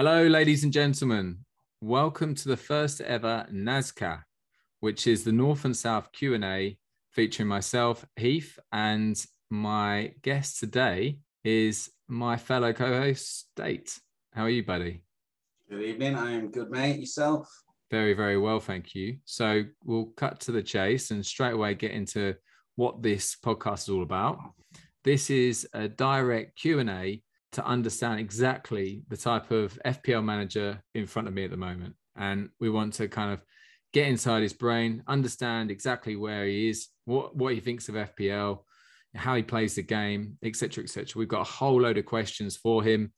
Hello, ladies and gentlemen. Welcome to the first ever NASCA, which is the North and South Q&A featuring myself, Heath, and my guest today is my fellow co-host, State. How are you, buddy? Good evening. I am good, mate. Yourself? Very, very well, thank you. So we'll cut to the chase and straight away get into what this podcast is all about. This is a direct Q&A to understand exactly the type of FPL manager in front of me at the moment. And we want to kind of get inside his brain, understand exactly where he is, what, what he thinks of FPL, how he plays the game, etc., etc. We've got a whole load of questions for him.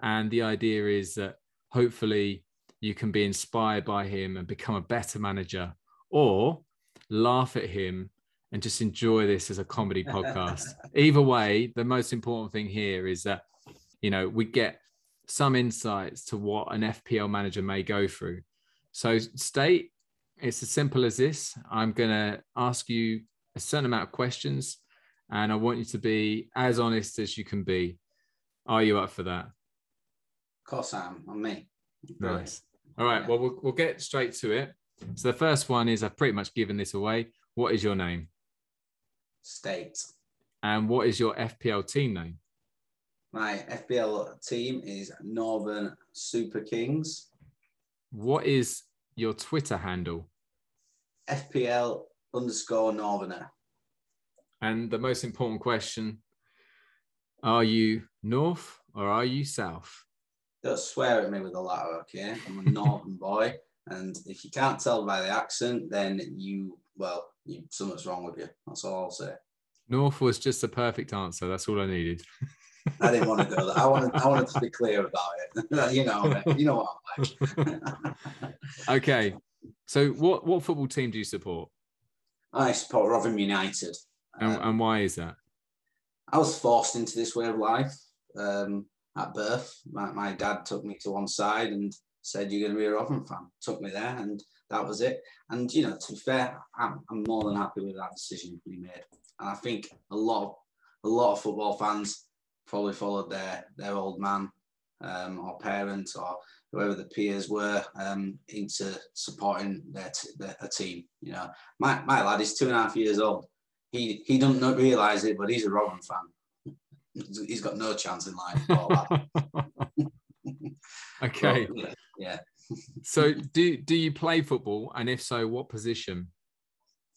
And the idea is that hopefully you can be inspired by him and become a better manager or laugh at him and just enjoy this as a comedy podcast. Either way, the most important thing here is that you know we get some insights to what an FPL manager may go through. So state it's as simple as this. I'm going to ask you a certain amount of questions and I want you to be as honest as you can be. Are you up for that? Of course I am. I'm me. Nice. All right. Well, well, we'll get straight to it. So the first one is I've pretty much given this away. What is your name? State. And what is your FPL team name? My FPL team is Northern Super Kings. What is your Twitter handle? FPL underscore Northerner. And the most important question Are you North or are you South? Don't swear at me with the latter, okay? I'm a Northern boy. And if you can't tell by the accent, then you, well, you, something's wrong with you. That's all I'll say. North was just a perfect answer. That's all I needed. I didn't want to go there. I wanted, I wanted to be clear about it. you know, you know what I'm like. okay. So, what what football team do you support? I support Rotherham United. And, um, and why is that? I was forced into this way of life um, at birth. My, my dad took me to one side and said, "You're going to be a Rotherham fan." Took me there, and that was it. And you know, to be fair, I'm, I'm more than happy with that decision we made. And I think a lot of a lot of football fans probably followed their their old man um, or parents or whoever the peers were um, into supporting their, t- their a team. You know, my, my lad is two and a half years old. He he doesn't realise it, but he's a Rotherham fan. he's got no chance in life. okay. Yeah. yeah. so do do you play football, and if so, what position?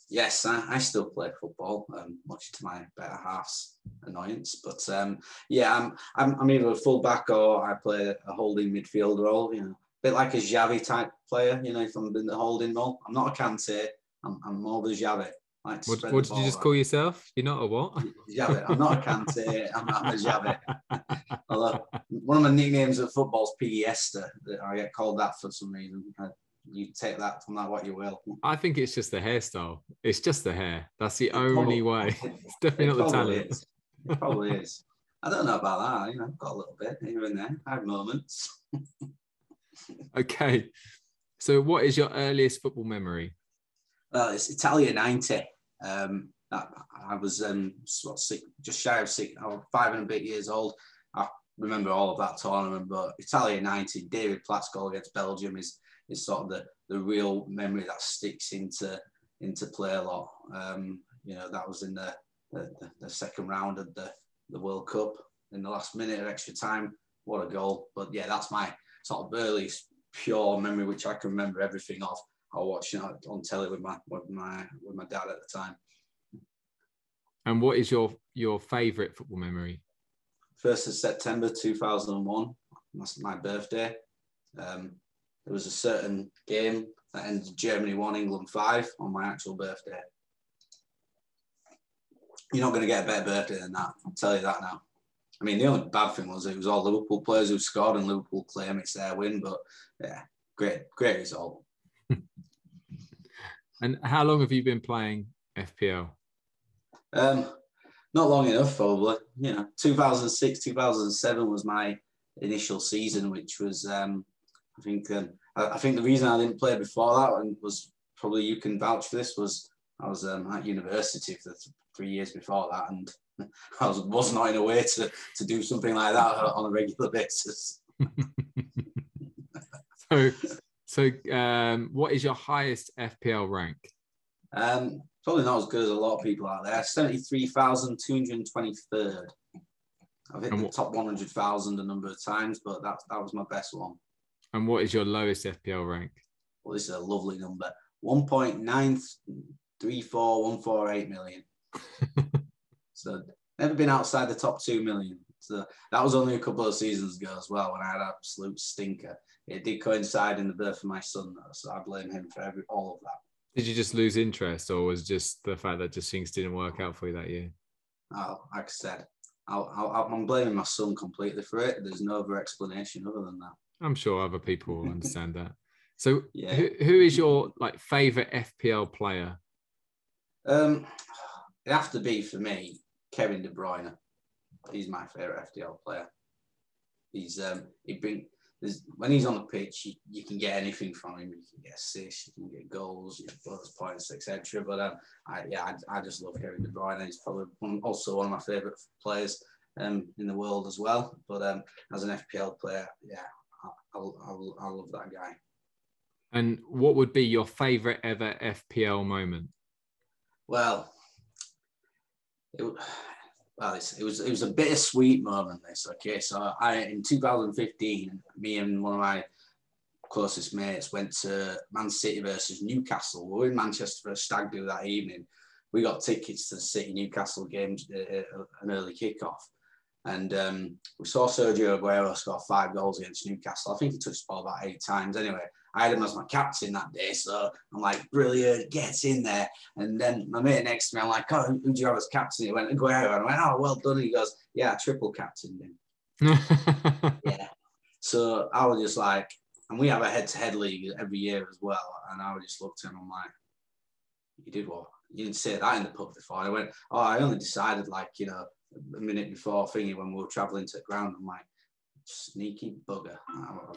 Yes, I, I still play football, um, much to my better half's annoyance. But um, yeah, I'm, I'm, I'm either a fullback or I play a holding midfield role. You know, a bit like a Xavi type player. You know, if I'm in the holding role, I'm not a Kante. I'm, I'm more of a Xavi. Like what, what did you just call yourself? You're not a what? Xavi. I'm not a Kante. I'm, I'm a Xavi. Although one of my nicknames at football is Piggy Esther. I get called that for some reason you take that from that what you will. I think it's just the hairstyle. It's just the hair. That's the it only probably, way. It's definitely it not the talent. Is. It probably is. I don't know about that. You know, I've got a little bit here and there. I have moments. okay. So, what is your earliest football memory? Well, it's Italia '90. Um, I was um, six, just shy of six, was five and a bit years old. I remember all of that tournament, but Italia '90, David Platt's goal against Belgium is is sort of the, the real memory that sticks into into play a lot. Um, you know, that was in the, the, the second round of the, the World Cup in the last minute of extra time. What a goal. But yeah, that's my sort of early pure memory, which I can remember everything of. I watched it on telly with my with my with my dad at the time. And what is your your favourite football memory? First of September two thousand and one. That's my birthday. Um, there was a certain game that ended Germany 1, England 5 on my actual birthday. You're not going to get a better birthday than that. I'll tell you that now. I mean, the only bad thing was it was all Liverpool players who scored and Liverpool claim it's their win, but yeah, great, great result. and how long have you been playing FPL? Um, not long enough, probably. You know, 2006, 2007 was my initial season, which was um, I think um, I, I, think the reason I didn't play before that and was probably you can vouch for this was I was um, at university for th- three years before that, and I was was not in a way to to do something like that on a regular basis. so, so um, what is your highest FPL rank? Um, probably not as good as a lot of people out there. Seventy-three thousand two hundred twenty-third. I've hit the top one hundred thousand a number of times, but that that was my best one. And what is your lowest FPL rank? Well, this is a lovely number. One point nine three four one four eight million. so never been outside the top two million. So that was only a couple of seasons ago as well when I had an absolute stinker. It did coincide in the birth of my son, though, so I blame him for every all of that. Did you just lose interest, or was just the fact that just things didn't work out for you that year? Oh, like I said, I'll, I'll, I'm blaming my son completely for it. There's no other explanation other than that. I'm sure other people will understand that. So, Yeah. who, who is your like favorite FPL player? Um, it have to be for me, Kevin De Bruyne. He's my favorite FPL player. He's um, he bring there's, when he's on the pitch, you, you can get anything from him. You can get assists, you can get goals, you can bonus points, etc. But um, I, yeah, I, I just love Kevin De Bruyne. He's probably one, also one of my favorite players um, in the world as well. But um, as an FPL player, yeah, I, I, I, love that guy. And what would be your favorite ever FPL moment? Well, it, well, it's, it was it was a bittersweet moment. This okay. So I in 2015, me and one of my closest mates went to Man City versus Newcastle. We were in Manchester for a stag do that evening. We got tickets to the City Newcastle games, uh, uh, an early kickoff. And um, we saw Sergio Aguero score five goals against Newcastle. I think he touched the ball about eight times. Anyway, I had him as my captain that day, so I'm like, brilliant, get in there. And then my mate next to me, I'm like, oh, who do you have as captain? He went, Aguero. And I went, oh, well done. And he goes, yeah, triple captain him. Yeah. So I was just like, and we have a head-to-head league every year as well. And I just looked at him, I'm like, you did what? You didn't say that in the pub before. I went, oh, I only decided like, you know, a minute before thingy when we were traveling to the ground. I'm like, sneaky bugger.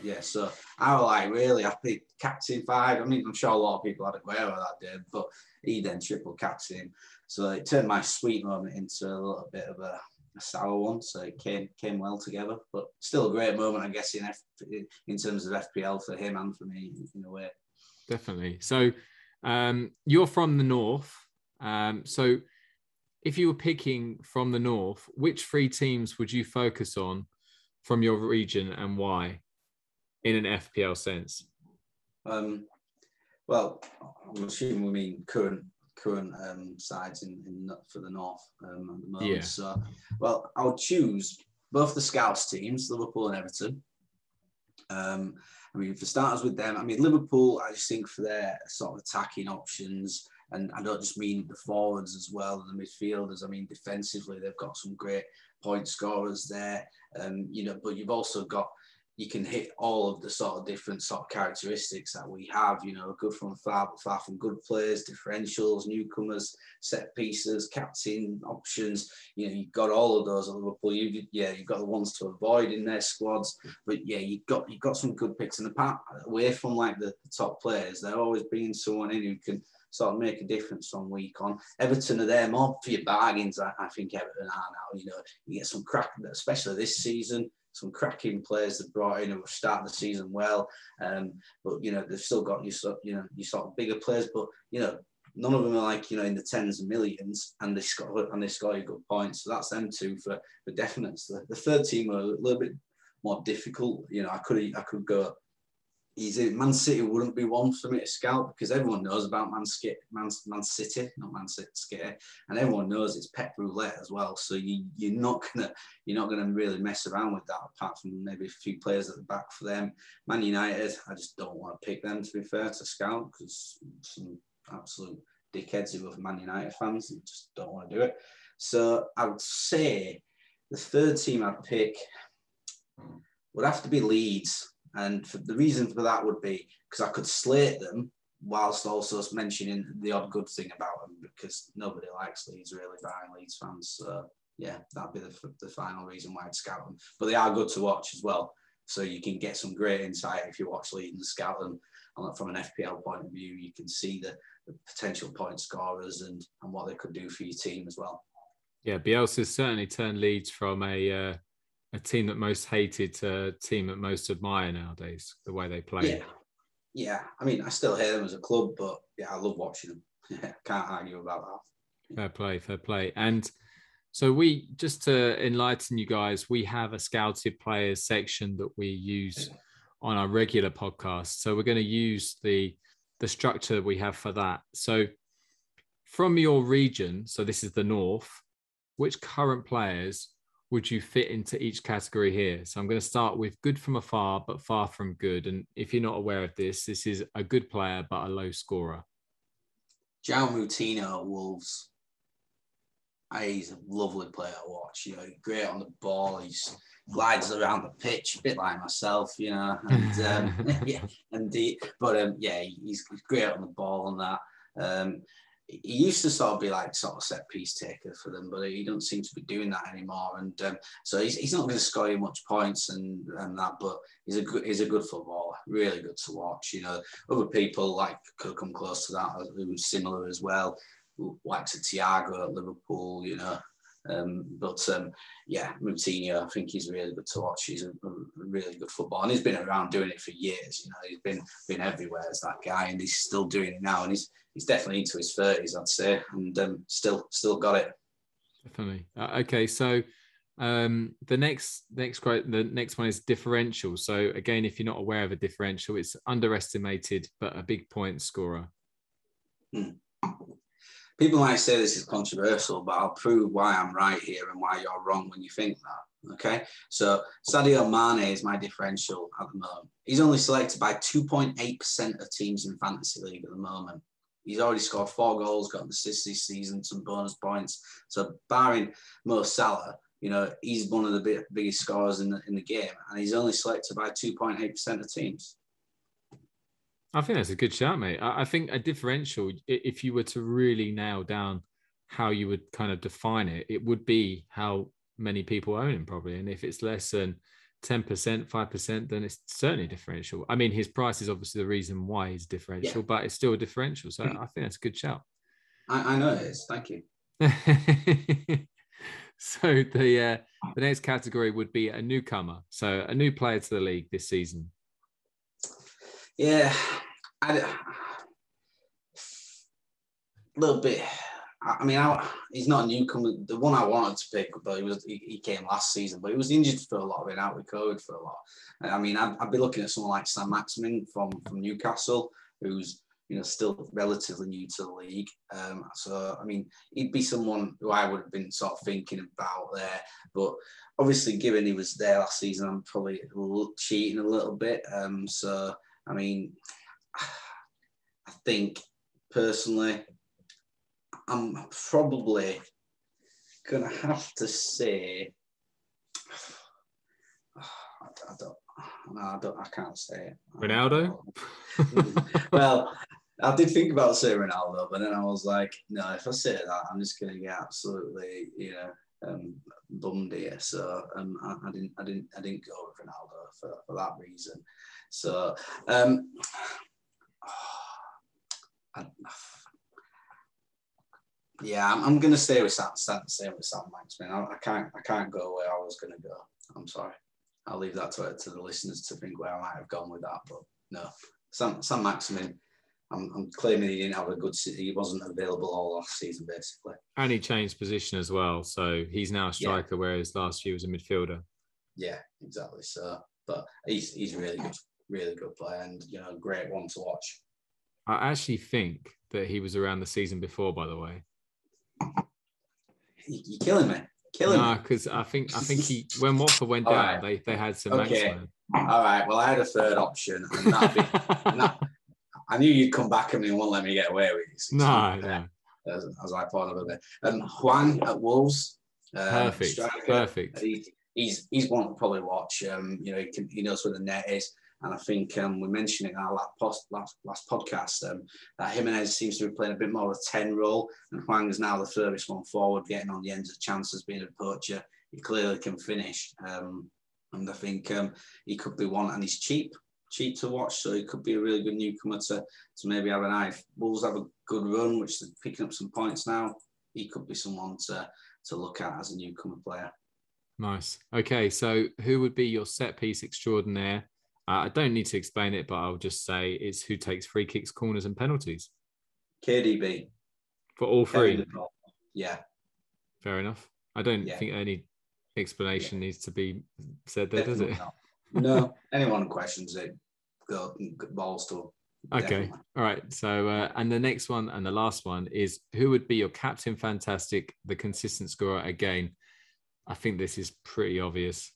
Yeah, so I was like really happy. Captain five. I mean, I'm sure a lot of people had Aguero that day, but he then triple captain. So it turned my sweet moment into a little bit of a, a sour one. So it came came well together, but still a great moment, I guess, in F, in terms of FPL for him and for me in a way. Definitely. So, um, you're from the north. Um, so, if you were picking from the north, which three teams would you focus on from your region and why, in an FPL sense? Um, well, I'm assuming we mean current current um, sides in, in for the north um, at the moment. Yeah. So, well, I would choose both the Scouse teams, Liverpool and Everton. Um, I mean, for starters with them, I mean Liverpool. I just think for their sort of attacking options, and I don't just mean the forwards as well, the midfielders. I mean defensively, they've got some great point scorers there. Um, you know, but you've also got you can hit all of the sort of different sort of characteristics that we have, you know, good from far, but far from good players, differentials, newcomers, set pieces, captain options. You know, you've got all of those at Liverpool. You, yeah, you've got the ones to avoid in their squads, but yeah, you've got you've got some good picks. And apart away from like the, the top players, they're always bringing someone in who can sort of make a difference from week on. Everton are there more for your bargains. I, I think Everton are now. You know, you get some crack, especially this season some cracking players that brought in who started the season well. Um, but you know they've still got you sort you know you sort of bigger players, but you know none of them are like you know in the tens of millions, and they score and they score you good points. So that's them two for for definite. The, the third team are a little bit more difficult. You know I could I could go. Easy. Man City wouldn't be one for me to scout because everyone knows about Man, Man, Man City, not Man City, and everyone knows it's Pep roulette as well. So you you're not gonna you're not gonna really mess around with that apart from maybe a few players at the back for them. Man United, I just don't want to pick them to be fair to scout because some absolute dickheads who are Man United fans and just don't want to do it. So I would say the third team I'd pick would have to be Leeds. And the reason for that would be because I could slate them whilst also mentioning the odd good thing about them because nobody likes Leeds really, barring Leeds fans. So yeah, that'd be the, the final reason why I'd scout them. But they are good to watch as well. So you can get some great insight if you watch Leeds and scout them. And from an FPL point of view, you can see the, the potential point scorers and, and what they could do for your team as well. Yeah, Bielsa's certainly turned Leeds from a uh, a team that most hated to a team that most admire nowadays, the way they play. Yeah. Yeah. I mean, I still hate them as a club, but yeah, I love watching them. Yeah, can't argue about that. Fair play, fair play. And so we just to enlighten you guys, we have a scouted players section that we use on our regular podcast. So we're going to use the the structure we have for that. So from your region, so this is the north, which current players would you fit into each category here? So I'm going to start with good from afar, but far from good. And if you're not aware of this, this is a good player, but a low scorer. João Moutinho, Wolves. He's a lovely player to watch. You know, great on the ball. He's glides around the pitch, a bit like myself, you know. And um, yeah, and the, but um, yeah, he's great on the ball and that. Um, he used to sort of be like sort of set piece taker for them, but he doesn't seem to be doing that anymore. And um, so he's, he's not going to score you much points and, and that, but he's a good he's a good footballer, really good to watch. You know, other people like could come close to that who was similar as well, like to Thiago at Liverpool. You know, um, but um, yeah, Moutinho, I think he's really good to watch. He's a, a, really good footballer, and he's been around doing it for years. You know, he's been been everywhere as that guy, and he's still doing it now. And he's he's definitely into his thirties, I'd say, and um, still still got it. Definitely. Uh, okay, so um, the next next quote, the next one is differential. So again, if you're not aware of a differential, it's underestimated but a big point scorer. Hmm people might say this is controversial, but I'll prove why I'm right here and why you're wrong when you think that. Okay. So Sadio Mane is my differential at the moment. He's only selected by 2.8% of teams in fantasy league at the moment. He's already scored four goals, got an assist this season, some bonus points. So barring Mo Salah, you know, he's one of the biggest scorers in the, in the game, and he's only selected by 2.8% of teams. I think that's a good shout, mate. I, think a differential, if you were to really nail down how you would kind of define it, it would be how many people own him, probably. And if it's less than 10%, 5%, then it's certainly differential. I mean, his price is obviously the reason why he's differential, yeah. but it's still a differential. So I think that's a good shout. I, I know it is. Thank you. so the uh, the next category would be a newcomer, so a new player to the league this season. Yeah, I, a little bit. I mean, I, he's not a newcomer. The one I wanted to pick, but he was he, he, came last season, but he was injured for a lot, been out with COVID for a lot. I mean, I'd, I'd be looking at someone like Saint-Maximin from from Newcastle, who's you know still relatively new to the league. Um, so I mean, he'd be someone who I would have been sort of thinking about there. But obviously, given he was there last season, I'm probably cheating a little bit. Um, so I mean, I think personally, I'm probably gonna have to say, I, don't, no, I don't, I can't say it. Ronaldo. well, I did think about saying Ronaldo, but then I was like, no, if I say that, I'm just gonna get absolutely, you know, um, bummed here. So um, I, I, didn't, I didn't, I didn't go with Ronaldo for, for that reason. So, um, I, yeah, I'm, I'm going to stay with Sam. Stay with Sam Maximin. I, I can't. I can't go where I was going to go. I'm sorry. I'll leave that to to the listeners to think where I might have gone with that. But no, Sam Saint-Maximin. I'm, I'm claiming he didn't have a good. Season, he wasn't available all last season, basically. And he changed position as well, so he's now a striker, yeah. whereas last year was a midfielder. Yeah, exactly. So, but he's he's really good really good player and you know great one to watch. I actually think that he was around the season before. By the way, you're killing me. Killing no, because I think I think he when Watford went down, right. they they had some. Okay. All right. Well, I had a third option, and that'd be, and that, I knew you'd come back and you won't let me get away with it. No, no. As, as I thought of it. Um, Hwang at Wolves. Um, perfect. Striker. Perfect. He, he's he's one to probably watch. Um, you know, he, can, he knows where the net is. And I think um, we mentioned in our last, last, last podcast um, that Jimenez seems to be playing a bit more of a 10 role, and Hwang is now the furthest one forward, getting on the ends of chances, being a poacher. He clearly can finish. Um, and I think um, he could be one, and he's cheap, cheap to watch, so he could be a really good newcomer to, to maybe have an eye. Wolves have a good run, which they're picking up some points now. He could be someone to, to look at as a newcomer player. Nice. Okay, so who would be your set piece extraordinaire? Uh, I don't need to explain it, but I'll just say it's who takes free kicks, corners, and penalties KDB. for all three. Kevin De Bruyne. Yeah. Fair enough. I don't Yeah. think any explanation needs to be said there, does it? Not. No, anyone questions it, go balls to. Okay. Definitely. All right. So, uh, and the next one and the last one is who would be your captain fantastic, the consistent scorer again? I think this is pretty obvious.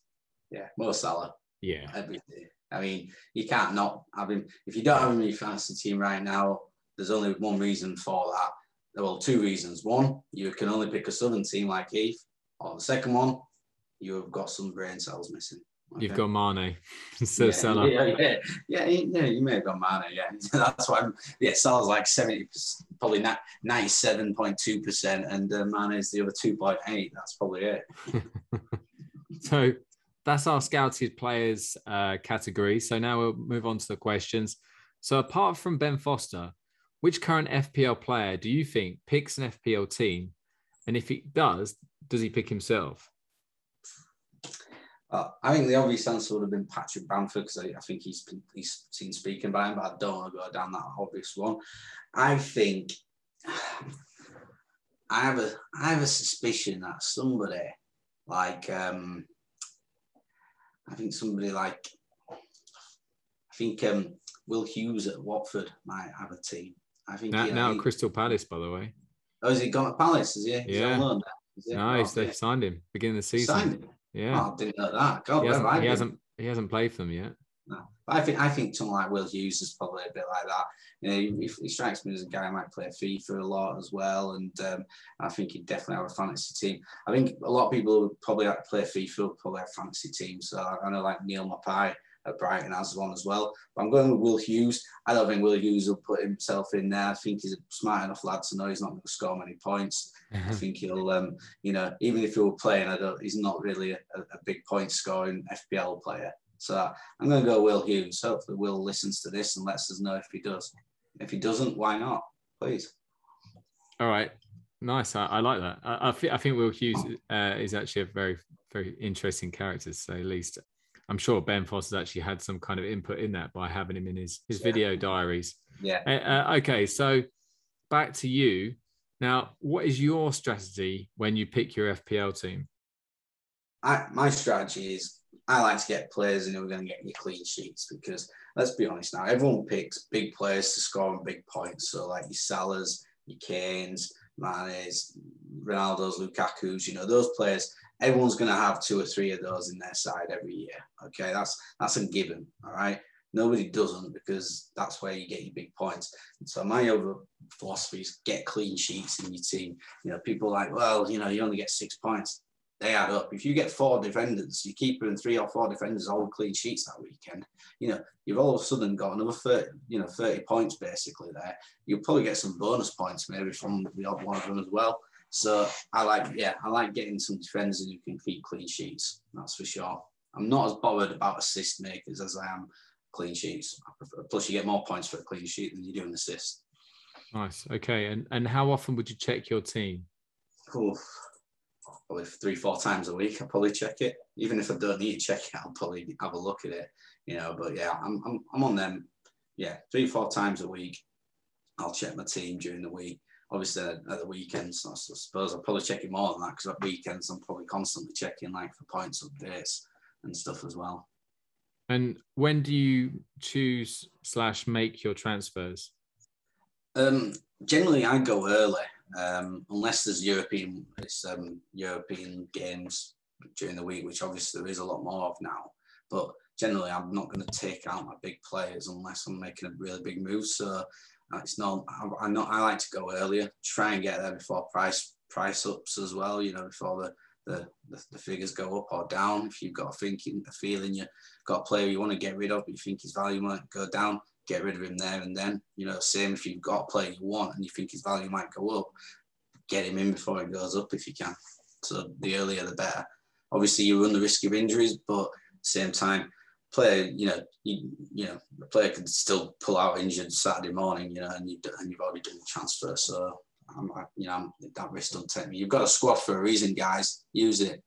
Yeah, Mo Salah. Yeah. every day. I mean, you can't not have him. If you don't have him in your fantasy team right now, there's only one reason for that. Well, two reasons. One, you can only pick a southern team like Heath, or the second one, you have got some brain cells missing. You've got Mane instead of yeah, Salah. Yeah, yeah, yeah, yeah, you may have got Mane, yeah. That's why, I'm, yeah, Salah's like 70, probably 97.2%, and uh, Mane is the other 2.8. That's probably it. So that's our scouted players uh, category. So now we'll move on to the questions. So apart from Ben Foster, which current FPL player do you think picks an FPL team? And if he does, does he pick himself? Uh, I think the obvious answer would have been Patrick Bamford because I, I think he's he's seen speaking by him, but I don't want to go down that obvious one. I think I have a I have a suspicion that somebody like um I think somebody like I think um Will Hughes at Watford might have a team. I think Now, now he- at Crystal Palace, by the way. oh, has he gone to Palace? Is he? Is Yeah. on loan now? Is he? He's, Oh, they've signed him beginning of the season. Signed him? Yeah, Oh, I didn't know that. God, he hasn't. He hasn't. He hasn't played for them yet. No, but I think I think someone like Will Hughes is probably a bit like that. You know, he, he strikes me as a guy who might play FIFA a lot as well, and um, I think he'd definitely have a fantasy team. I think a lot of people who probably like to play FIFA probably have fantasy teams. So I, know like Neal Maupay at Brighton has one as well. But I'm going with Will Hughes. I don't think Will Hughes will put himself in there. I think he's a smart enough lad to know he's not going to score many points. I think he'll, um, you know, even if he were playing, I don't, he's not really a, a big point scoring FPL player. So I'm going to go Will Hughes. Hopefully, Will listens to this and lets us know if he does. If he doesn't, why not? Please. All right, nice. I, I like that. I, I, thi- I think Will Hughes uh, is actually a very, very interesting character. To say the least, I'm sure Ben Foster's actually had some kind of input in that by having him in his his Yeah. video diaries. Yeah. Uh, uh, okay, so back to you. Now, what is your strategy when you pick your FPL team? I, my strategy is I like to get players in who are going to get you clean sheets because let's be honest now, everyone picks big players to score on big points. So like your Salahs, your Kanes, Mane's, Ronaldo's, Lukaku's, you know, those players, everyone's going to have two or three of those in their side every year. Okay, that's that's a given. All right. Nobody doesn't because that's where you get your big points. So my other philosophy is get clean sheets in your team. You know, people like, well, you know, you only get six points they add up. If you get four defenders, your keeper and three or four defenders all clean sheets that weekend, you know, you've all of a sudden got another 30, you know, 30 points basically there. You'll probably get some bonus points maybe from the odd one of them as well. So I like, yeah, I like getting some defenders who can keep clean sheets. That's for sure. I'm not as bothered about assist makers as I am clean sheets. I prefer, plus, you get more points for a clean sheet than you do an assist. Nice. Okay, and and how often would you check your team? Oof. Probably three, four times a week. I'll probably check it. Even if I don't need to check it, I'll probably have a look at it. You know, but yeah, I'm I'm, I'm on them. Yeah, three, four times a week. I'll check my team during the week. Obviously, at at the weekends, I suppose I'll probably check it more than that because at weekends I'm probably constantly checking like for points updates and stuff as well. And when do you choose slash make your transfers? Um, generally, I go early, um, unless there's European it's um, European games during the week, which obviously there is a lot more of now. But generally, I'm not going to take out my big players unless I'm making a really big move. So uh, it's not. I, I not. I like to go earlier, try and get there before price price ups as well. You know, before the the, the, the figures go up or down. If you've got a thinking, a feeling you've got a player you want to get rid of, but you think his value might go down, get rid of him there and then. You know, same if you've got a player you want and you think his value might go up, get him in before it goes up if you can. So the earlier the better. Obviously, you run the risk of injuries, but same time, player, you know, you, you know, the player could still pull out injured Saturday morning, you know, and you and you've already done the transfer. So I'm, you know, I'm, that risk don't take me. You've got a squad for a reason, guys. Use it.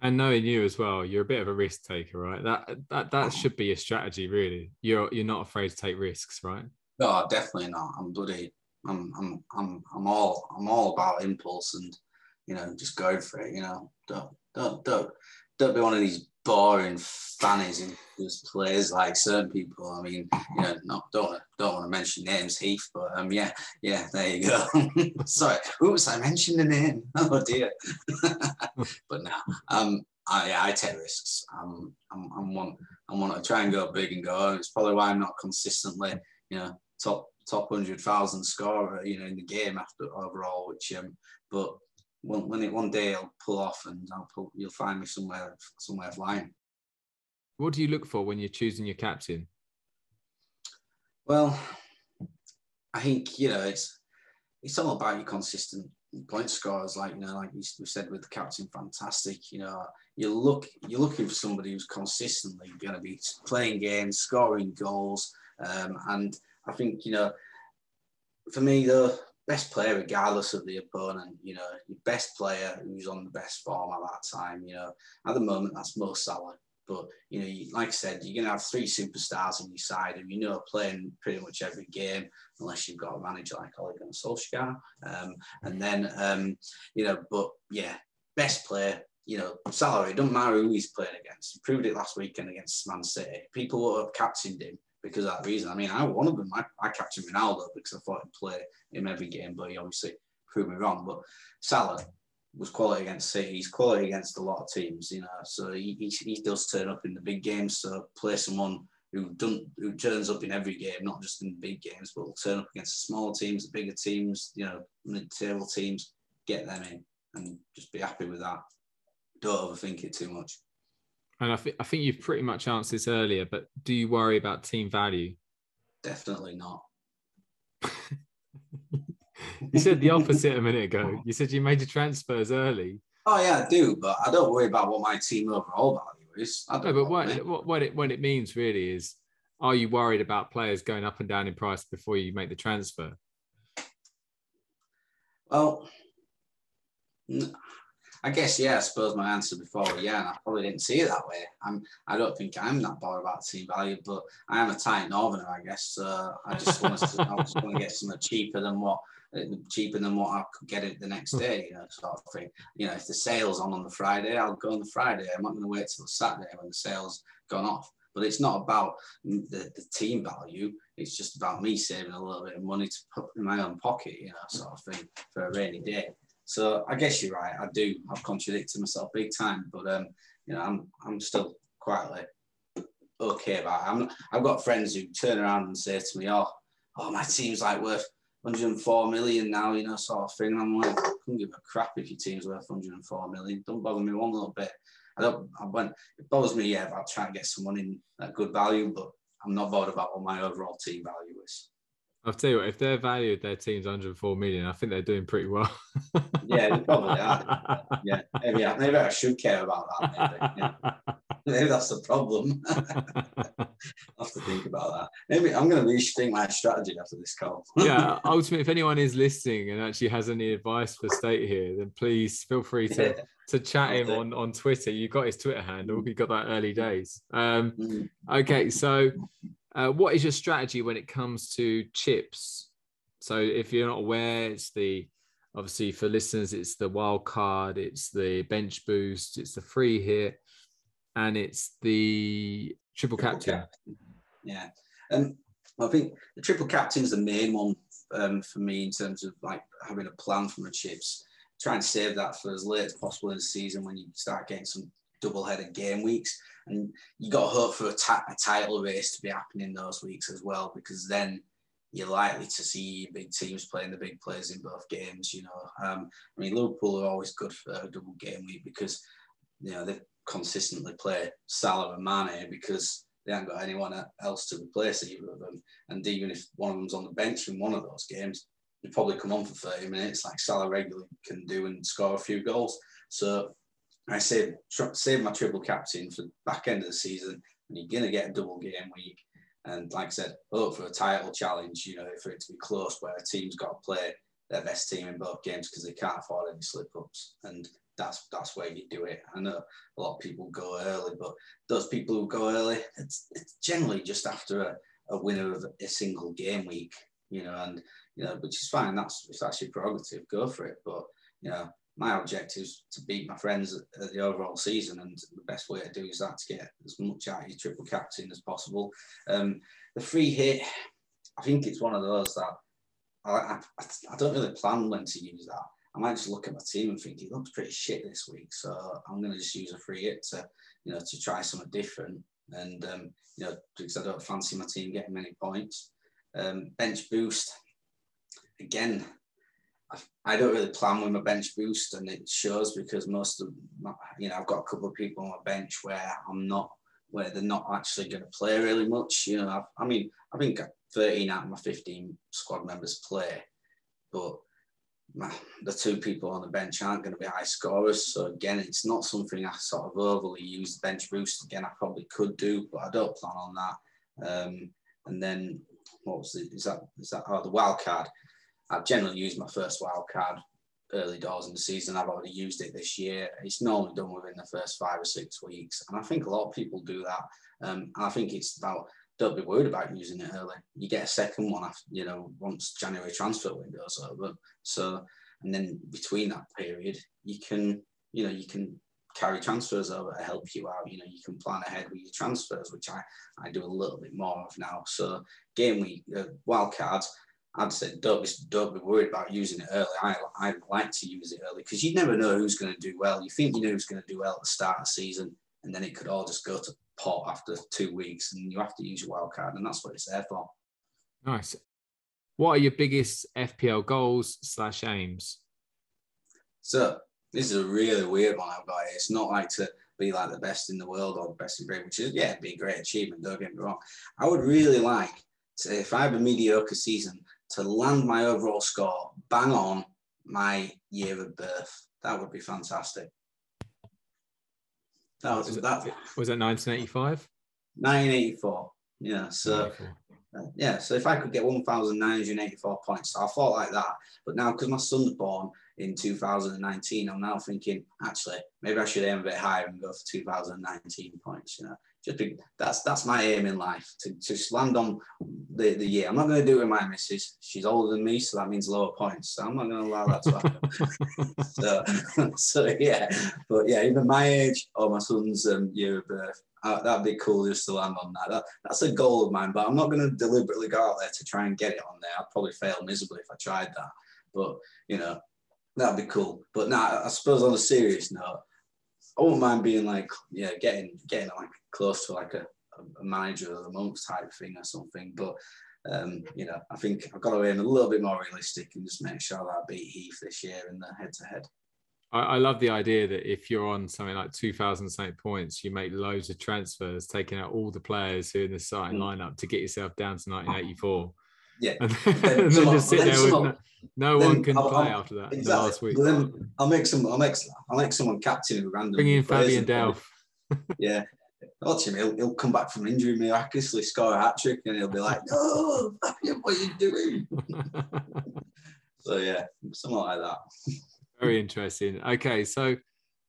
And knowing you as well, you're a bit of a risk taker, right? That that that should be your strategy, really. You're you're not afraid to take risks, right? No, definitely not. I'm bloody. I'm I'm I'm I'm all I'm all about impulse and you know just go for it. You know, don't don't don't don't be one of these boring fannies and just players like certain people. I mean, you know, not don't don't want to mention names, Heath, but um, yeah, yeah, there you go. Sorry, oops, I mentioned the name. Oh dear. but um, I, I take risks. I'm, I'm, I'm one, I'm one to try and go big and go. It's probably why I'm not consistently, you know, top top hundred thousand scorer, you know, in the game after overall. Which, um, but when, when it one day I'll pull off and I'll pull, you'll find me somewhere somewhere flying. What do you look for when you're choosing your captain? Well, I think you know it's it's all about your consistent point scorers. Like you know, like we said with the captain, fantastic. You know, you look you're looking for somebody who's consistently going to be playing games, scoring goals, um, and I think you know, for me the best player, regardless of the opponent, you know, your best player who's on the best form at that time, you know, at the moment that's Mo Salah. But you know, you, like I said, you're gonna have three superstars on your side, and you know, playing pretty much every game, unless you've got a manager like Ole Gunnar Solskjaer. Um, and then, um, you know, but yeah, best player, you know, salary. Doesn't matter who he's playing against. He proved it last weekend against Man City. People would have captained him because of that reason. I mean, I one of them. I, I captained Ronaldo because I thought he'd play him every game, but he obviously proved me wrong. But Salah was quality against City. He's quality against a lot of teams, you know. So he, he, he does turn up in the big games. So play someone who don't who turns up in every game, not just in the big games, but will turn up against the smaller teams, the bigger teams, you know, mid-table teams. Get them in and just be happy with that. Don't overthink it too much. And I, th- I think you've pretty much answered this earlier, but do you worry about team value? Definitely not. you said the opposite a minute ago. You said you made your transfers early. Oh yeah, I do, but I don't worry about what my team overall value is. I no, but what, what, what it what it means really is, are you worried about players going up and down in price before you make the transfer? Well, I guess yeah. I suppose my answer before, yeah, and I probably didn't see it that way. I'm, I don't think I'm that bothered about team value, but I am a tight northerner, I guess. Uh, I just want to, I just want to get something cheaper than what cheaper than what I could get it the next hmm. day, you know, sort of thing. You know, if the sale's on on the Friday, I'll go on the Friday. I'm not going to wait till Saturday when the sale's gone off. But it's not about the, the team value. It's just about me saving a little bit of money to put in my own pocket, you know, sort of thing for a rainy day. So I guess you're right. I do. I've contradicted myself big time, but um, you know, I'm I'm still quietly okay about it. I'm, I've got friends who turn around and say to me, "Oh, oh, my team's like worth 104 million now, you know, sort of thing. And I'm like, I couldn't give a crap if your team's worth 104 million. Don't bother me one little bit. I don't. I went. It bothers me, yeah, about trying to get someone in at good value, but I'm not bothered about what my overall team value is. I'll tell you what, if they're valued their team's 104 million, I think they're doing pretty well. yeah, they probably are. Yeah, maybe, maybe I should care about that. Maybe, yeah. maybe that's the problem. I have to think about that. Maybe I'm going to rethink my strategy after this call. yeah, ultimately, if anyone is listening and actually has any advice for State here, then please feel free to. Yeah. To chat him on, on Twitter, you got his Twitter handle. You got that early days. Um, mm-hmm. okay, so uh, what is your strategy when it comes to chips? So if you're not aware, it's the obviously for listeners, it's the wild card, it's the bench boost, it's the free hit, and it's the triple, triple captain. captain. Yeah, and I think the triple captain is the main one um, for me in terms of like having a plan for my chips. Try and save that for as late as possible in the season when you start getting some double-headed game weeks and you got to hope for a, a title race to be happening those weeks as well, because then you're likely to see big teams playing the big players in both games. You know, um, I mean, Liverpool are always good for a double game week because you know they consistently play Salah and Mane because they haven't got anyone else to replace either of them. And even if one of them's on the bench in one of those games, they probably come on for 30 minutes like Salah regularly can do and score a few goals. So I saved save my triple captain for the back end of the season, and you're gonna get a double game week. And like I said, hope for a title challenge, you know, for it to be close, where a team's got to play their best team in both games because they can't afford any slip ups. And that's that's where you do it. I know a lot of people go early, but those people who go early, it's, it's generally just after a, a winner of a single game week, you know, and you know, which is fine. That's if that's your prerogative, go for it. But you know, my objective is to beat my friends at the overall season, and the best way to do is that to get as much out of your triple captain as possible. Um, the free hit, I think it's one of those that I, I, I don't really plan when to use that. I might just look at my team and think it looks pretty shit this week, so I'm going to just use a free hit to, you know, to try something different. And um, you know, because I don't fancy my team getting many points. Um, bench boost, again, I don't really plan with my bench boost, and it shows because most of my, you know I've got a couple of people on my bench where I'm not where they're not actually going to play really much. You know, I, I mean, I think 13 out of my 15 squad members play, but the two people on the bench aren't going to be high scorers. So again, it's not something I sort of overly use the bench boost. Again, I probably could do, but I don't plan on that. Um, and then what was it? Is that is that oh the wild card? I've generally used my first wild card early doors in the season. I've already used it this year. It's normally done within the first five or six weeks, and I think a lot of people do that. Um, I think it's about don't be worried about using it early. You get a second one after you know once January transfer window's over. So and then between that period, you can you know you can carry transfers over to help you out. You know, you can plan ahead with your transfers, which I, I do a little bit more of now. So game week, uh, wild cards, I'd say don't be, don't be worried about using it early. I, I like to use it early because you never know who's going to do well. You think you know who's going to do well at the start of the season, and then it could all just go to pot after two weeks, and you have to use your wild card, and that's what it's there for. Nice. What are your biggest FPL goals slash aims? So this is a really weird one I've got. It's not like to be like the best in the world or the best in grade, which is yeah, be a great achievement. Don't get me wrong. I would really like to, if I have a mediocre season, to land my overall score bang on my year of birth. That would be fantastic. That was, was that. Was that 1985? 1984. Yeah. So. Uh, yeah, so if I could get 1,984 points, I thought like that. But now, because my son's born in 2019, I'm now thinking, actually, maybe I should aim a bit higher and go for 2019 points. You know, just be, that's that's my aim in life to just land on the, the year. I'm not going to do it with my missus. She's older than me, so that means lower points. So I'm not going to allow that to happen. so, so yeah, but yeah, even my age or my son's um, year of birth, uh, that'd be cool just to land on that. that. That's a goal of mine, but I'm not going to deliberately go out there to try and get it on there. I'd probably fail miserably if I tried that. But you know, that'd be cool. But now, I suppose on a serious note, I wouldn't mind being like, yeah, getting getting like close to like a, a manager of the month type thing or something. But um, you know, I think I've got to be a little bit more realistic and just make sure that I beat Heath this year in the head to head. I, love the idea that if you're on something like 2,000 something points, you make loads of transfers, taking out all the players who are in the starting mm. lineup to get yourself down to 1984. Yeah, and then, and then just sit there with no, no one can I'll, play I'll, after that. Exactly. The last week. then I'll make some. I'll make. I'll make someone captain who random. Bring in Fabian Delph. yeah, watch him. He'll, he'll come back from injury miraculously, score a hat trick, and he'll be like, "No, Fabian, what are you doing?" so yeah, something like that. Very interesting. Okay, so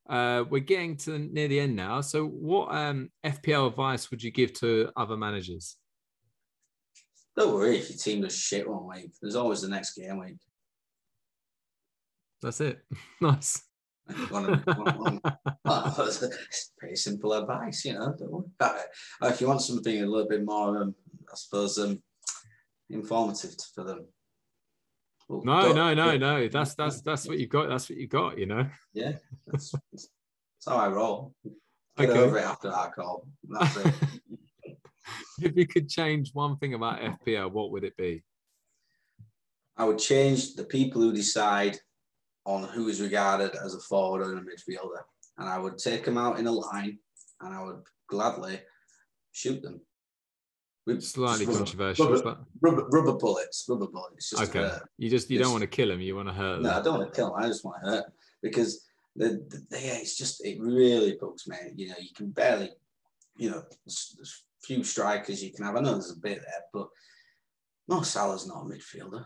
uh, we're getting to near the end now. So, what um, FPL advice would you give to other managers? Don't worry if your team does shit one week. There's always the next game week. That's it. nice. one, one, well, pretty simple advice, you know. Don't worry about it. If you want something a little bit more, um, I suppose, um, informative for them, well, no, no, no, no. That's that's that's what you got. That's what you got. You know. Yeah, that's, that's how I roll. Get okay. over it after that call. That's it. if you could change one thing about FPL, what would it be? I would change the people who decide on who is regarded as a forward or a midfielder, and I would take them out in a line, and I would gladly shoot them. Slightly rubber, controversial, rubber, but rubber, rubber, bullets, rubber bullets. Just okay, you just you don't want to kill them. You want to hurt them. No, I don't want to kill them. I just want to hurt them because the, the, yeah, it's just it really bugs me. You know, you can barely, you know, few strikers you can have. I know there's a bit there, but Mo Salah's not a midfielder.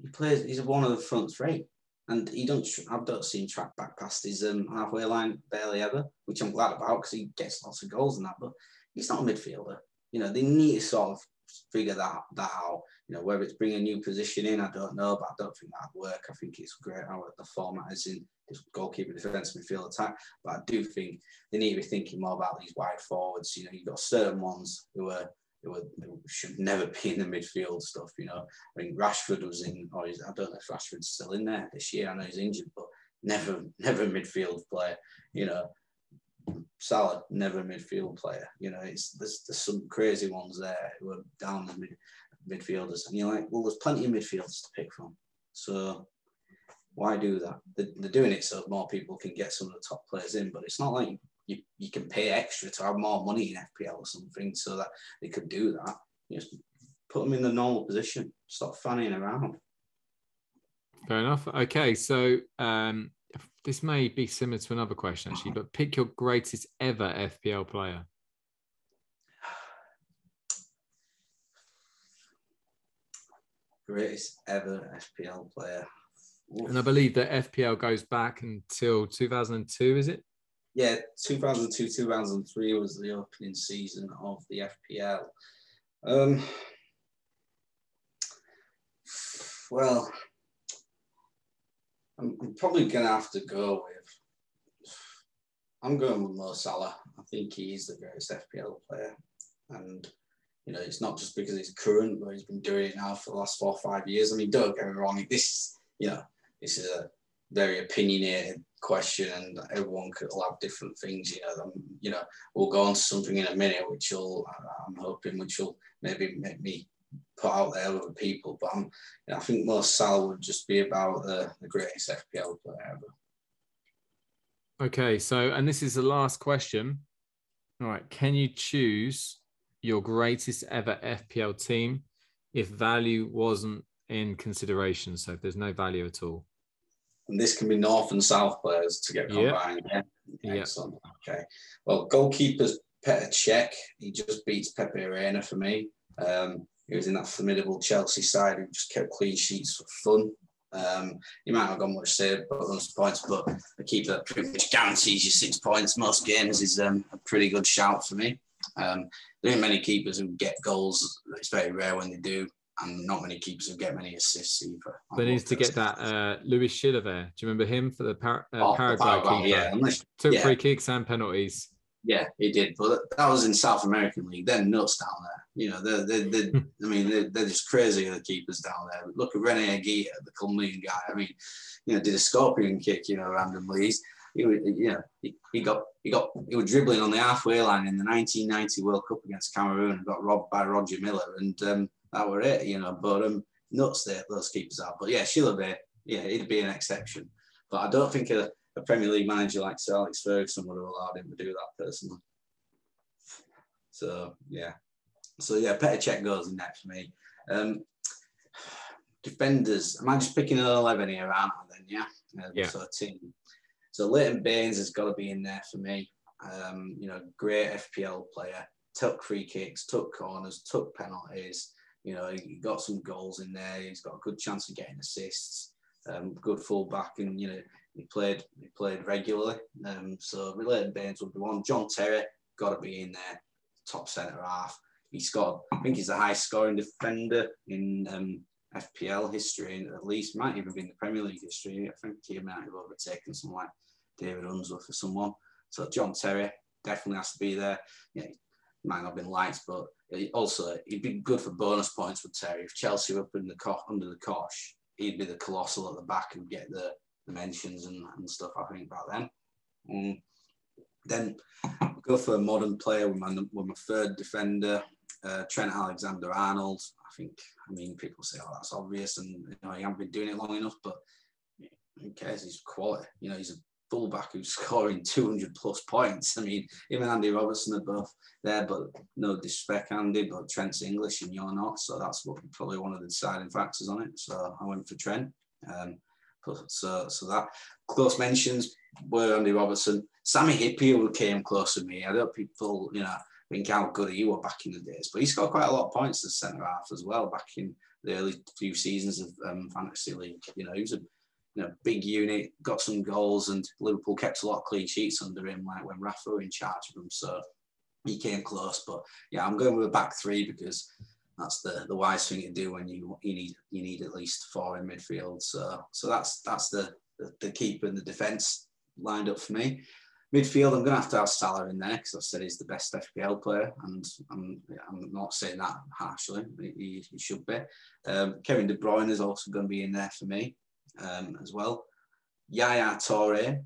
He plays. He's one of the front three. and he don't. I don't see him track back past his um, halfway line barely ever, which I'm glad about because he gets lots of goals and that. But he's not a midfielder. You know, they need to sort of figure that that out. You know, whether it's bring a new position in, I don't know, but I don't think that'd work. I think it's great how the format is in goalkeeper, defence, midfield, attack. But I do think they need to be thinking more about these wide forwards. You know, you've got certain ones who are who, are, who should never be in the midfield stuff. You know, I mean Rashford was in, or I don't know if Rashford's still in there this year. I know he's injured, but never never midfield player. You know, Salah never a midfield player. You know, it's there's, there's some crazy ones there who are down the mid, midfielders, and you're like, well, there's plenty of midfielders to pick from. So why do that? They're, they're, doing it so more people can get some of the top players in, but it's not like you, you can pay extra to have more money in FPL or something so that they could do that. You just put them in the normal position. Stop fanning around. Fair enough. Okay, so um, this may be similar to another question actually, but pick your greatest ever FPL player. Greatest ever FPL player. Oof. And I believe that FPL goes back until 2002, is it? Yeah, 2002, 2003 was the opening season of the FPL. Um, well, I'm, probably going to have to go with. I'm going with Mo Salah. I think he's the greatest FPL player, and you know it's not just because he's current, but he's been doing it now for the last four or five years. I mean, don't get me wrong. This, you know, this is a very opinionated question, and everyone could have different things. You know, um, you know, we'll go on to something in a minute, which will, I'm hoping, which will maybe make me put out there with people. But I'm, you know, I think Mo Salah would just be about the, the greatest FPL player ever. Okay, so and this is the last question. All right, can you choose your greatest ever FPL team if value wasn't in consideration? So if there's no value at all. And this can be North and South players to get combined. Yep. Yeah. Excellent. Okay. Well, goalkeeper's Petr Cech. He just beats Pepe Reina for me. Um, he was in that formidable Chelsea side who just kept clean sheets for fun. Um, he might not have got much save, but those points, but the keeper that pretty much guarantees you six points most games is um, a pretty good shout for me. Um, there ain't many keepers who get goals. It's very rare when they do, and not many keepers who get many assists either. But needs to get that uh, Chilavert there. Do you remember him for the Par- uh, oh, Paraguay, Paraguay keeper? Yeah, unless, took yeah. free kicks and penalties. Yeah, he did, but that was in South American League. They're nuts down there. You know, they're, they're, they're I mean, they're, they're, just crazy, the keepers down there. Look at Rene Higuita, the Colombian guy. I mean, you know, did a scorpion kick, you know, randomly. He's, he, you know, he, he got he got he was dribbling on the halfway line in the 1990 World Cup against Cameroon and got robbed by Roger Milla, and um, that were it, you know. But um, nuts there, those keepers are. But yeah, Chilavert, yeah, he'd be an exception. But I don't think a, a Premier League manager like Sir Alex Ferguson would have allowed him to do that personally. So yeah, so yeah, Petr Cech goes in that for me. Um, defenders, am I just picking an 11 here, aren't I then? Yeah. Um, yeah. So team. So Leighton Baines has got to be in there for me. Um, you know, great FPL player. Took free kicks, took corners, took penalties. You know, he got some goals in there. He's got a good chance of getting assists. Um, good fullback, and you know, he played he played regularly. Um, so Leighton Baines would be one. John Terry got to be in there, top centre half. He's got, I think he's the highest scoring defender in um, FPL history, at least might even be in the Premier League history. I think he might have overtaken someone like David Unsworth or someone. So John Terry definitely has to be there. Yeah, might not have been lights, but also he'd be good for bonus points with Terry. If Chelsea were up in the co- under the cosh, he'd be the colossal at the back and get the, the mentions and, and stuff. I think about then. Um, then go for a modern player with my, with my third defender, uh, Trent Alexander Arnold. I think, I mean, people say, oh, that's obvious, and you know, he hasn't been doing it long enough, but who cares? He's quality. You know, he's a fullback who's scoring 200 plus points. I mean, even Andy Robertson are both there, but no disrespect, Andy, but Trent's English and you're not. So that's what, probably one of the deciding factors on it. So I went for Trent. Um, so, so that close mentions were Andy Robertson. Sami Hyypiä came close to me. I don't people, you know, think how good he was back in the days, but he's got quite a lot of points as centre half as well back in the early few seasons of um, fantasy league. You know, he was a you know, big unit, got some goals, and Liverpool kept a lot of clean sheets under him, like when Rafa were in charge of them. So he came close. But yeah, I'm going with a back three because that's the, the wise thing to do when you you need you need at least four in midfield. So so that's that's the the, the keeper and the defence lined up for me. Midfield, I'm going to have to have Salah in there because I've said he's the best FPL player, and I'm, I'm not saying that harshly. He, he should be. Um, Kevin De Bruyne is also going to be in there for me um, as well. Yaya Toure,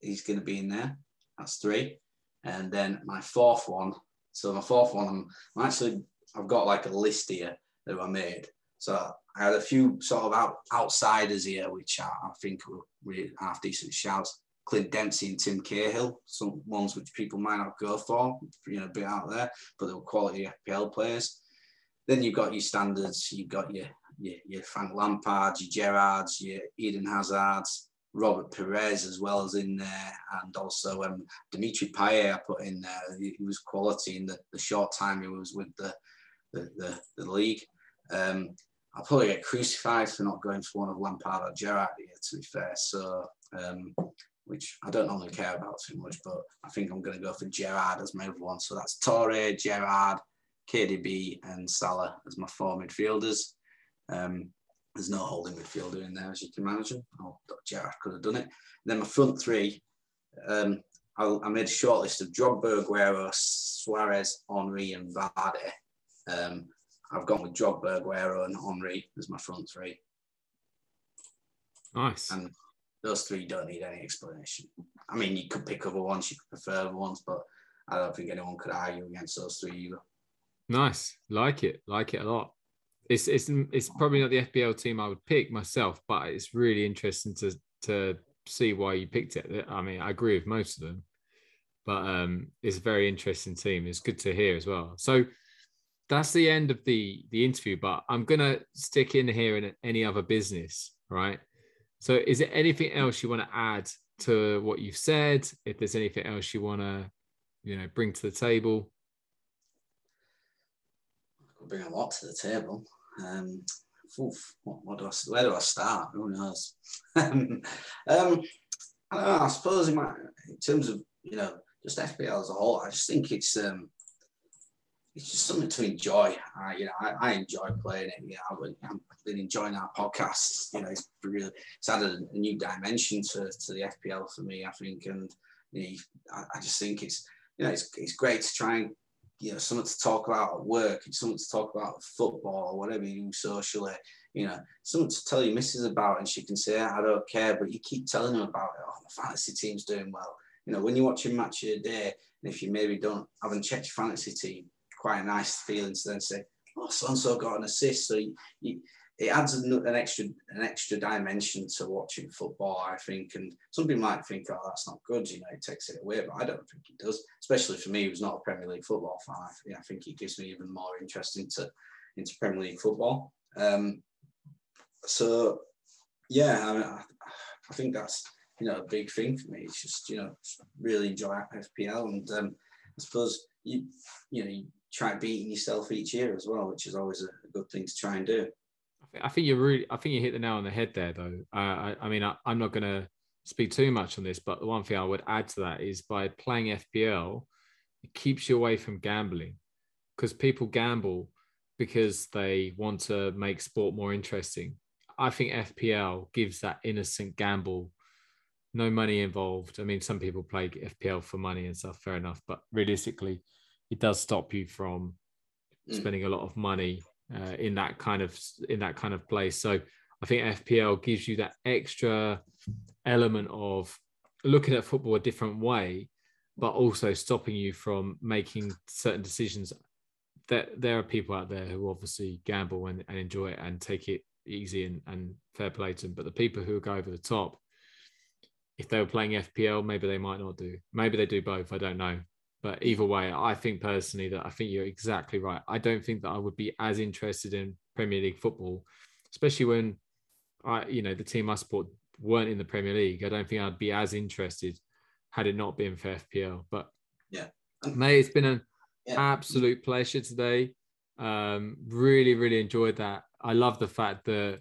he's going to be in there. That's three. And then my fourth one. So my fourth one, I'm, I'm actually I've got like a list here that I made. So I had a few sort of out, outsiders here, which I, I think were really half decent shouts. Clint Dempsey and Tim Cahill, some ones which people might not go for, you know, a bit out there, but they were quality FPL players. Then you've got your standards, you've got your your, your Frank Lampard, your Gerrards, your Eden Hazards, Robert Pires as well as in there, and also um, Dimitri Payet I put in there. He, was quality in the, the short time he was with the the, the, the league. Um, I'll probably get crucified for not going for one of Lampard or Gerrard here, to be fair. So, um, which I don't normally care about too much, but I think I'm going to go for Gerrard as my other one. So that's Toure, Gerrard, KDB, and Salah as my four midfielders. Um, there's no holding midfielder in there, as you can imagine. Oh, Gerrard could have done it. And then my front three, um, I, I, made a short list of Drogba, Aguero, Suarez, Henry, and Vardy. Um, I've gone with Drogba, Aguero, and Henry as my front three. Nice. And those three don't need any explanation. I mean, you could pick other ones, you could prefer other ones, but I don't think anyone could argue against those three either. Nice, like it, like it a lot. It's it's it's probably not the FPL team I would pick myself, but it's really interesting to to see why you picked it. I mean, I agree with most of them, but um, it's a very interesting team. It's good to hear as well. So that's the end of the the interview but i'm gonna stick in here in any other business right so is there anything else you want to add to what you've said? If there's anything else you want to you know bring to the table? I could bring a lot to the table. Um oof, what, what, do I where do I start? Who knows? Um I don't know I suppose in, my, in terms of you know just FPL as a whole I just think it's um it's just something to enjoy. I, you know, I, I enjoy playing it. You know, I've been enjoying our podcast. You know, it's really it's added a new dimension to, to the FPL for me. I think, and you know, I, I just think it's you know it's, it's great to try and you know something to talk about at work. It's something to talk about football or whatever you do socially. You know, something to tell your missus about, and she can say, "I don't care," but you keep telling them about it. Oh, fantasy team's doing well. You know, when you're watching match of the day, and if you maybe don't haven't checked your fantasy team, quite a nice feeling to then say, "Oh, so and so got an assist." So you, you, it adds an, an, extra an extra dimension to watching football, I think. And some people might think, "Oh, that's not good," you know, it takes it away, but I don't think it does. Especially for me, who's not a Premier League football fan, I, think, I think it gives me even more interest into into Premier League football. Um, so, yeah, I, mean, I, I think that's you know a big thing for me. It's just you know really enjoy FPL, and um, I suppose you you know you try beating yourself each year as well, which is always a, good thing to try and do. I think you're really, I think you hit the nail on the head there, though. Uh, I, I, mean, I, am not going to speak too much on this, but the one thing I would add to that is by playing FPL, it keeps you away from gambling because people gamble because they want to make sport more interesting. I think FPL gives that innocent gamble, no money involved. I mean, some people play FPL for money and stuff, fair enough, but realistically, it does stop you from mm. spending a lot of money uh, in that kind of in that kind of place. So I think FPL gives you that extra element of looking at football a different way, but also stopping you from making certain decisions. That there are people out there who obviously gamble and, and enjoy it and take it easy and, and fair play to them. But the people who go over the top, if they were playing FPL, maybe they might not do. Maybe they do both. I don't know. But either way, I think personally that I think you're exactly right. I don't think that I would be as interested in Premier League football, especially when I, you know, the team I support weren't in the Premier League. I don't think I'd be as interested had it not been for FPL. But yeah, May, it's been an yeah. absolute pleasure today. Um, really, really enjoyed that. I love the fact that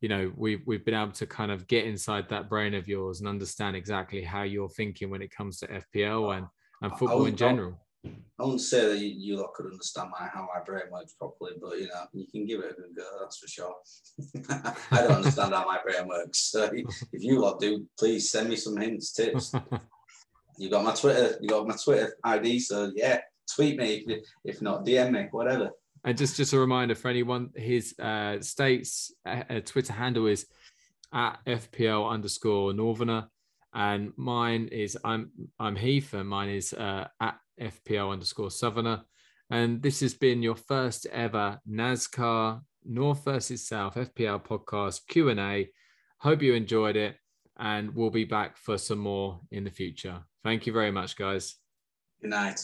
you know we've we've been able to kind of get inside that brain of yours and understand exactly how you're thinking when it comes to FPL and and football in general. I wouldn't say that you, you lot could understand my, how my brain works properly, but you know, you can give it a good go, that's for sure. I don't understand how my brain works. So if you lot do, please send me some hints, tips. you got my Twitter, you got my Twitter ID, so yeah, tweet me if, if not DM me, whatever. And just just a reminder for anyone, his uh, states uh, uh Twitter handle is at FPL underscore Northerner, and mine is I'm I'm Heath, and mine is uh, at FPL underscore Southerner. And this has been your first ever NASCAR North versus South FPL podcast Q and A. Hope you enjoyed it, and we'll be back for some more in the future. Thank you very much, guys. Good night.